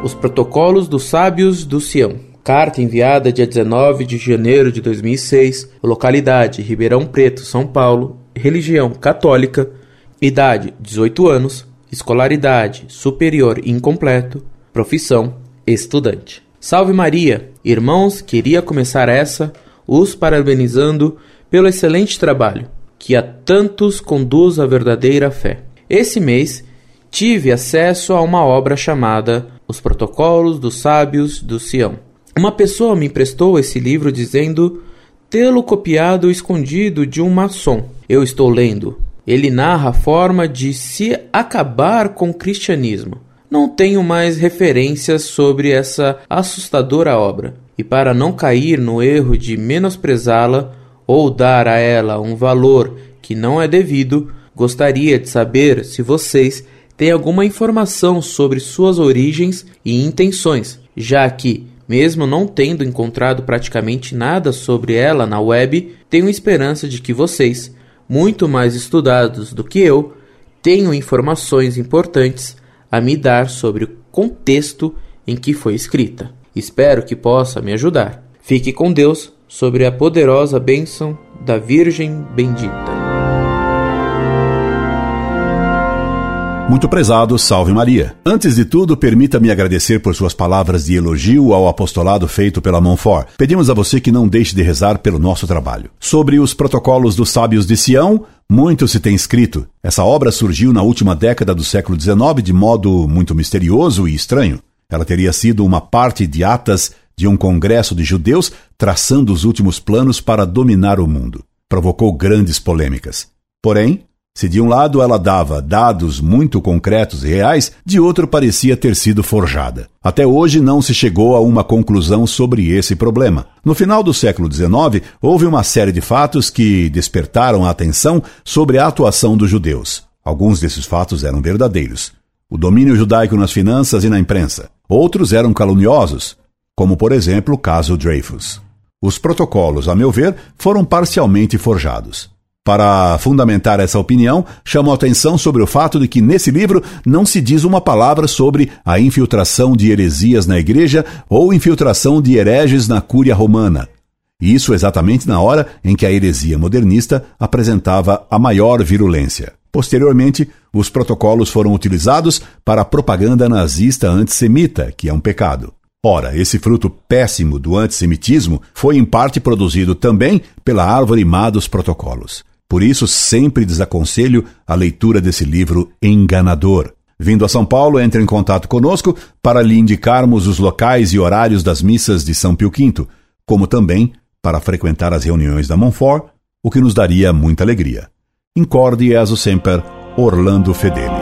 Os Protocolos dos Sábios do Sião. Carta enviada dia 19 de janeiro de 2006, localidade Ribeirão Preto, São Paulo, religião católica, idade 18 anos, escolaridade superior incompleto, profissão estudante. Salve Maria! Irmãos, queria começar essa os parabenizando pelo excelente trabalho que a tantos conduz à verdadeira fé. Esse mês tive acesso a uma obra chamada Os Protocolos dos Sábios do Sião. Uma pessoa me emprestou esse livro dizendo tê-lo copiado escondido de um maçom. Eu estou lendo. Ele narra a forma de se acabar com o cristianismo. Não tenho mais referências sobre essa assustadora obra, e para não cair no erro de menosprezá-la ou dar a ela um valor que não é devido, gostaria de saber se vocês têm alguma informação sobre suas origens e intenções, já que, mesmo não tendo encontrado praticamente nada sobre ela na web, tenho esperança de que vocês, muito mais estudados do que eu, tenham informações importantes a me dar sobre o contexto em que foi escrita. Espero que possa me ajudar. Fique com Deus sobre a poderosa bênção da Virgem Bendita. Muito prezado, salve Maria. Antes de tudo, permita-me agradecer por suas palavras de elogio ao apostolado feito pela Monfort. Pedimos a você que não deixe de rezar pelo nosso trabalho. Sobre os protocolos dos sábios de Sião, muito se tem escrito. Essa obra surgiu na última década do século XIX de modo muito misterioso e estranho. Ela teria sido uma parte de atas de um congresso de judeus traçando os últimos planos para dominar o mundo. Provocou grandes polêmicas. Porém, se de um lado ela dava dados muito concretos e reais, de outro parecia ter sido forjada. Até hoje não se chegou a uma conclusão sobre esse problema. No final do século XIX, houve uma série de fatos que despertaram a atenção sobre a atuação dos judeus. Alguns desses fatos eram verdadeiros. O domínio judaico nas finanças e na imprensa. Outros eram caluniosos, como por exemplo o caso Dreyfus. Os protocolos, a meu ver, foram parcialmente forjados. Para fundamentar essa opinião, chamo a atenção sobre o fato de que nesse livro não se diz uma palavra sobre a infiltração de heresias na igreja ou infiltração de hereges na Cúria Romana. Isso exatamente na hora em que a heresia modernista apresentava a maior virulência. Posteriormente, os protocolos foram utilizados para a propaganda nazista antissemita, que é um pecado. Ora, esse fruto péssimo do antissemitismo foi em parte produzido também pela árvore má dos protocolos. Por isso, sempre desaconselho a leitura desse livro enganador. Vindo a São Paulo, entre em contato conosco para lhe indicarmos os locais e horários das missas de São Pio V, como também para frequentar as reuniões da Monfort, o que nos daria muita alegria. Incorde e sempre, Orlando Fedeli.